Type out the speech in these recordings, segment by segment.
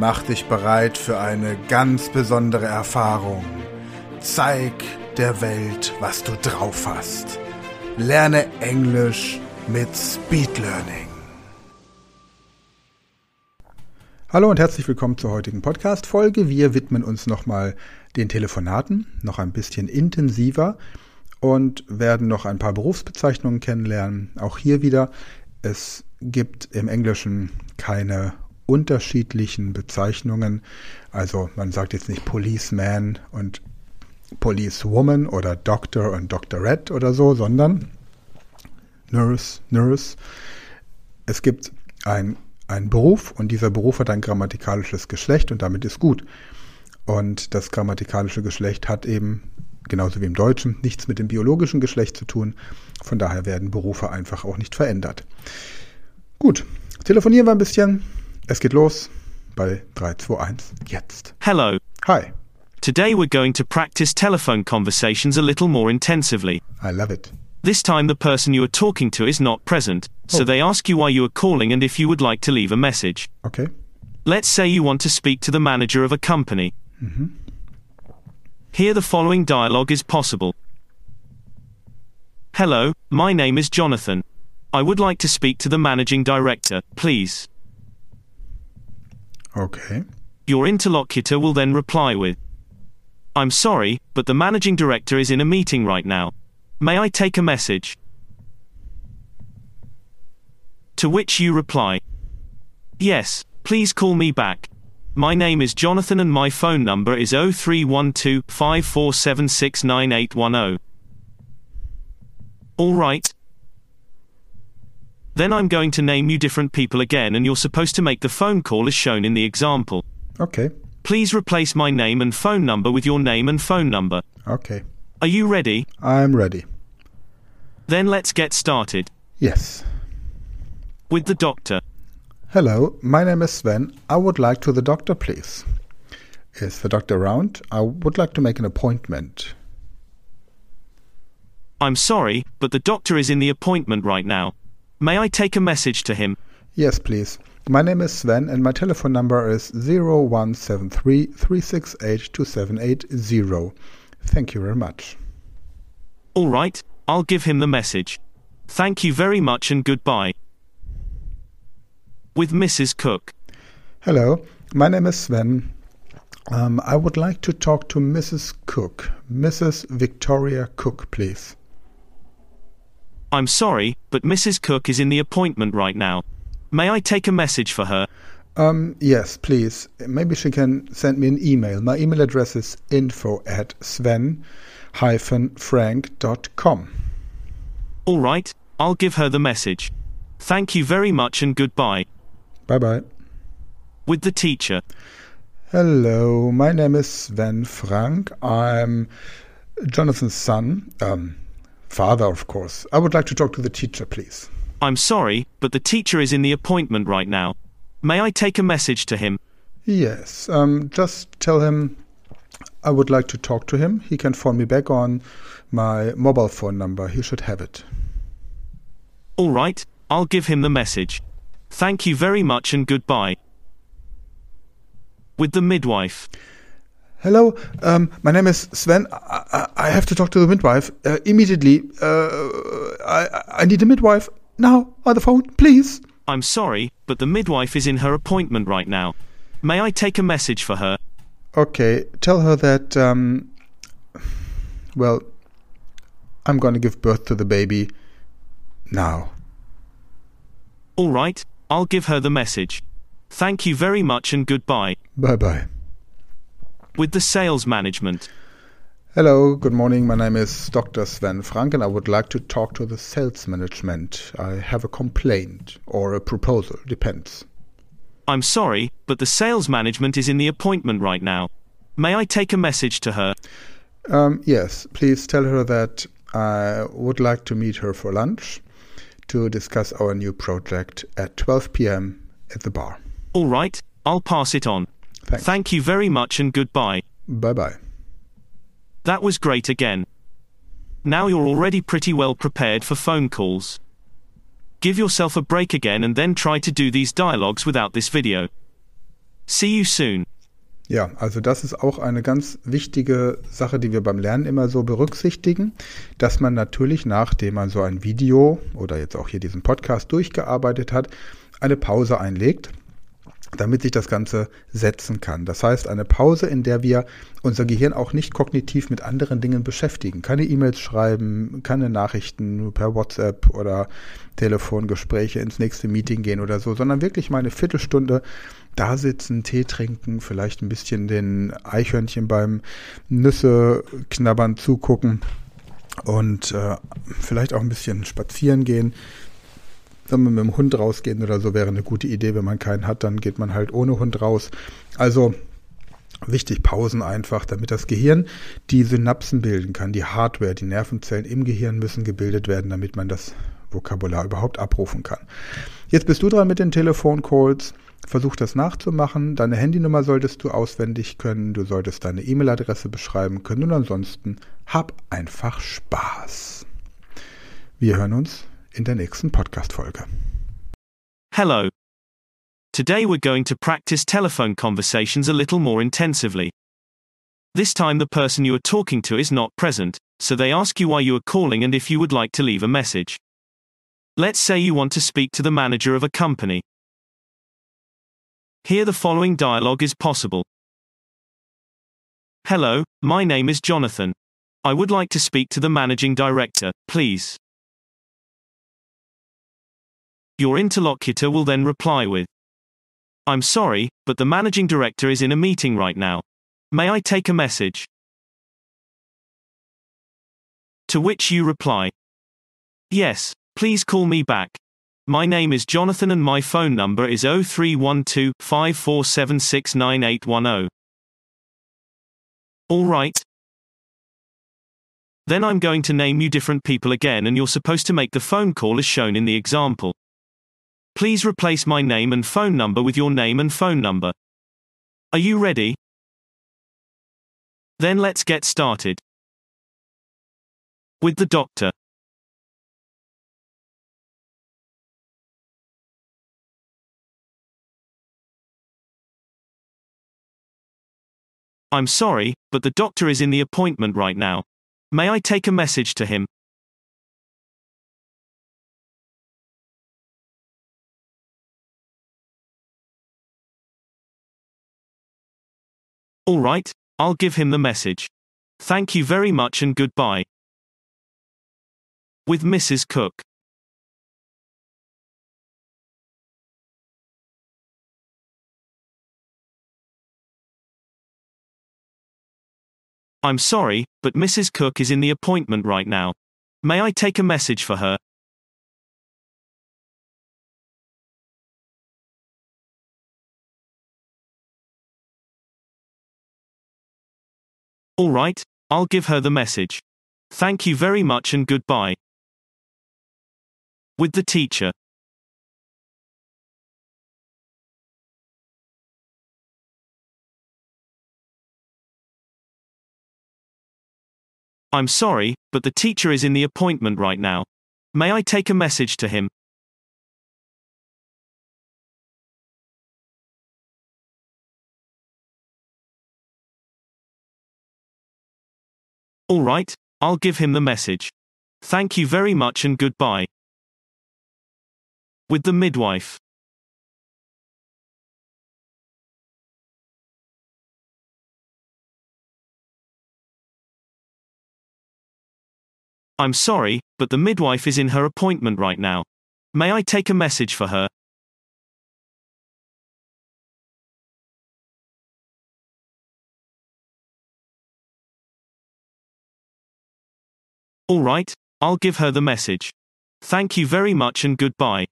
Mach dich bereit für eine ganz besondere Erfahrung. Zeig der Welt, was du drauf hast. Lerne Englisch mit Speed Learning. Hallo und herzlich willkommen zur heutigen Podcast-Folge. Wir widmen uns nochmal den Telefonaten, noch ein bisschen intensiver und werden noch ein paar Berufsbezeichnungen kennenlernen. Auch hier wieder, es gibt im Englischen keine unterschiedlichen Bezeichnungen. Also man sagt jetzt nicht Policeman und Policewoman oder Doctor und Doctorette oder so, sondern Nurse, Nurse. Es gibt ein, einen Beruf und dieser Beruf hat ein grammatikalisches Geschlecht und damit ist gut. Und das grammatikalische Geschlecht hat eben, genauso wie im Deutschen, nichts mit dem biologischen Geschlecht zu tun. Von daher werden Berufe einfach auch nicht verändert. Gut, telefonieren wir ein bisschen. Es geht los bei 3, 2, 1, jetzt. Hello. Hi, Today we're going to practice telephone conversations a little more intensively. I love it. This time the person you are talking to is not present, so Oh. they ask you why you are calling and if you would like to leave a message. Okay. Let's say you want to speak to the manager of a company. Mm-hmm. Here the following dialogue is possible. Hello, my name is Jonathan. I would like to speak to the managing director, please. Okay. Your interlocutor will then reply with, I'm sorry, but the managing director is in a meeting right now. May I take a message? To which you reply, Yes, please call me back. My name is Jonathan and my phone number is 0312 54769810. Alright. Then I'm going to name you different people again and you're supposed to make the phone call as shown in the example. Okay. Please replace my name and phone number with your name and phone number. Okay. Are you ready? I'm ready. Then let's get started. Yes. With the doctor. Hello, my name is Sven. I would like to the doctor, please. Is the doctor around? I would like to make an appointment. I'm sorry, but the doctor is in the appointment right now. May I take a message to him? Yes, please. My name is Sven and my telephone number is 0173 368 2780. Thank you very much. All right, I'll give him the message. Thank you very much and goodbye. With Mrs. Cook. Hello, my name is Sven. Um, I would like to talk to Mrs. Cook. Mrs. Victoria Cook, please. I'm sorry, but Mrs. Cook is in the appointment right now. May I take a message for her? Um, yes, please. Maybe she can send me an email. My email address is info at sven-frank.com. All right, I'll give her the message. Thank you very much and goodbye. Bye bye. With the teacher. Hello, my name is Sven Frank. I'm Jonathan's son, um, father, of course. I would like to talk to the teacher, please. I'm sorry, but the teacher is in the appointment right now. May I take a message to him? Yes, um, just tell him I would like to talk to him. He can phone me back on my mobile phone number. He should have it. All right, I'll give him the message. Thank you very much and goodbye. With the midwife. Hello, um, my name is Sven. I, I, I have to talk to the midwife uh, immediately. Uh, I, I need a midwife now on the phone, please. I'm sorry, but the midwife is in her appointment right now. May I take a message for her? Okay, tell her that, um, well, I'm going to give birth to the baby now. All right, I'll give her the message. Thank you very much and goodbye. Bye bye. With the sales management. Hello, good morning. My name is Dr. Sven Frank and I would like to talk to the sales management. I have a complaint or a proposal, depends. I'm sorry, but the sales management is in the appointment right now. May I take a message to her? Um, yes, please tell her that I would like to meet her for lunch to discuss our new project at 12 p.m. at the bar. All right, I'll pass it on. Thanks. Thank you very much and goodbye. bye bye. That was great again. Now you're already pretty well prepared for phone calls. Give yourself a break again and then try to do these dialogues without this video. See you soon. Ja, also das ist auch eine ganz wichtige Sache, die wir beim Lernen immer so berücksichtigen, dass man natürlich, nachdem man so ein Video oder jetzt auch hier diesen Podcast durchgearbeitet hat, eine Pause einlegt damit sich das Ganze setzen kann. Das heißt, eine Pause, in der wir unser Gehirn auch nicht kognitiv mit anderen Dingen beschäftigen. Keine E-Mails schreiben, keine Nachrichten per WhatsApp oder Telefongespräche ins nächste Meeting gehen oder so, sondern wirklich mal eine Viertelstunde da sitzen, Tee trinken, vielleicht ein bisschen den Eichhörnchen beim Nüsse knabbern zugucken und äh, vielleicht auch ein bisschen spazieren gehen wenn man mit dem Hund rausgehen oder so, wäre eine gute Idee. Wenn man keinen hat, dann geht man halt ohne Hund raus. Also wichtig, Pausen einfach, damit das Gehirn die Synapsen bilden kann. Die Hardware, die Nervenzellen im Gehirn müssen gebildet werden, damit man das Vokabular überhaupt abrufen kann. Jetzt bist du dran mit den Telefoncalls. Versuch das nachzumachen. Deine Handynummer solltest du auswendig können. Du solltest deine E-Mail-Adresse beschreiben können. Und ansonsten hab einfach Spaß. Wir hören uns in der nächsten Podcast-Folge. Hello. Today we're going to practice telephone conversations a little more intensively. This time the person you are talking to is not present, so they ask you why you are calling and if you would like to leave a message. Let's say you want to speak to the manager of a company. Here the following dialogue is possible. Hello, my name is Jonathan. I would like to speak to the managing director, please. Your interlocutor will then reply with, I'm sorry, but the managing director is in a meeting right now. May I take a message? To which you reply, Yes, please call me back. My name is Jonathan and my phone number is 0312 54769810. All right. Then I'm going to name you different people again and you're supposed to make the phone call as shown in the example. Please replace my name and phone number with your name and phone number. Are you ready? Then let's get started. With the doctor. I'm sorry, but the doctor is in the appointment right now. May I take a message to him? All right, I'll give him the message. Thank you very much and goodbye. With Mrs. Cook. I'm sorry, but Mrs. Cook is in the appointment right now. May I take a message for her? All right, I'll give her the message. Thank you very much and goodbye. With the teacher. I'm sorry, but the teacher is in the appointment right now. May I take a message to him? All right, I'll give him the message. Thank you very much and goodbye. With the midwife. I'm sorry, but the midwife is in her appointment right now. May I take a message for her? All right, I'll give her the message. Thank you very much and goodbye.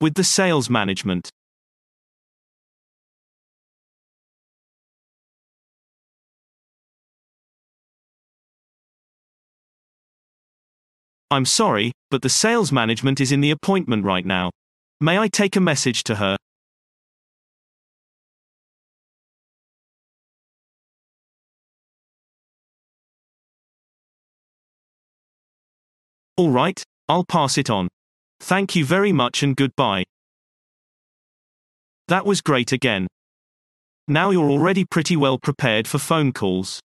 With the sales management. I'm sorry, but the sales management is in the appointment right now. May I take a message to her? All right, I'll pass it on. Thank you very much and goodbye. That was great again. Now you're already pretty well prepared for phone calls.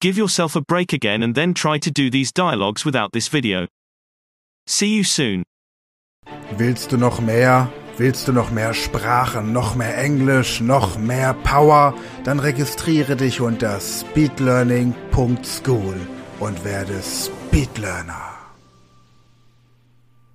Give yourself a break again and then try to do these dialogues without this video. See you soon. Willst du noch mehr? Willst du noch mehr Sprachen, noch mehr Englisch, noch mehr Power? Dann registriere dich unter speedlearning.school und werde Speedlearner.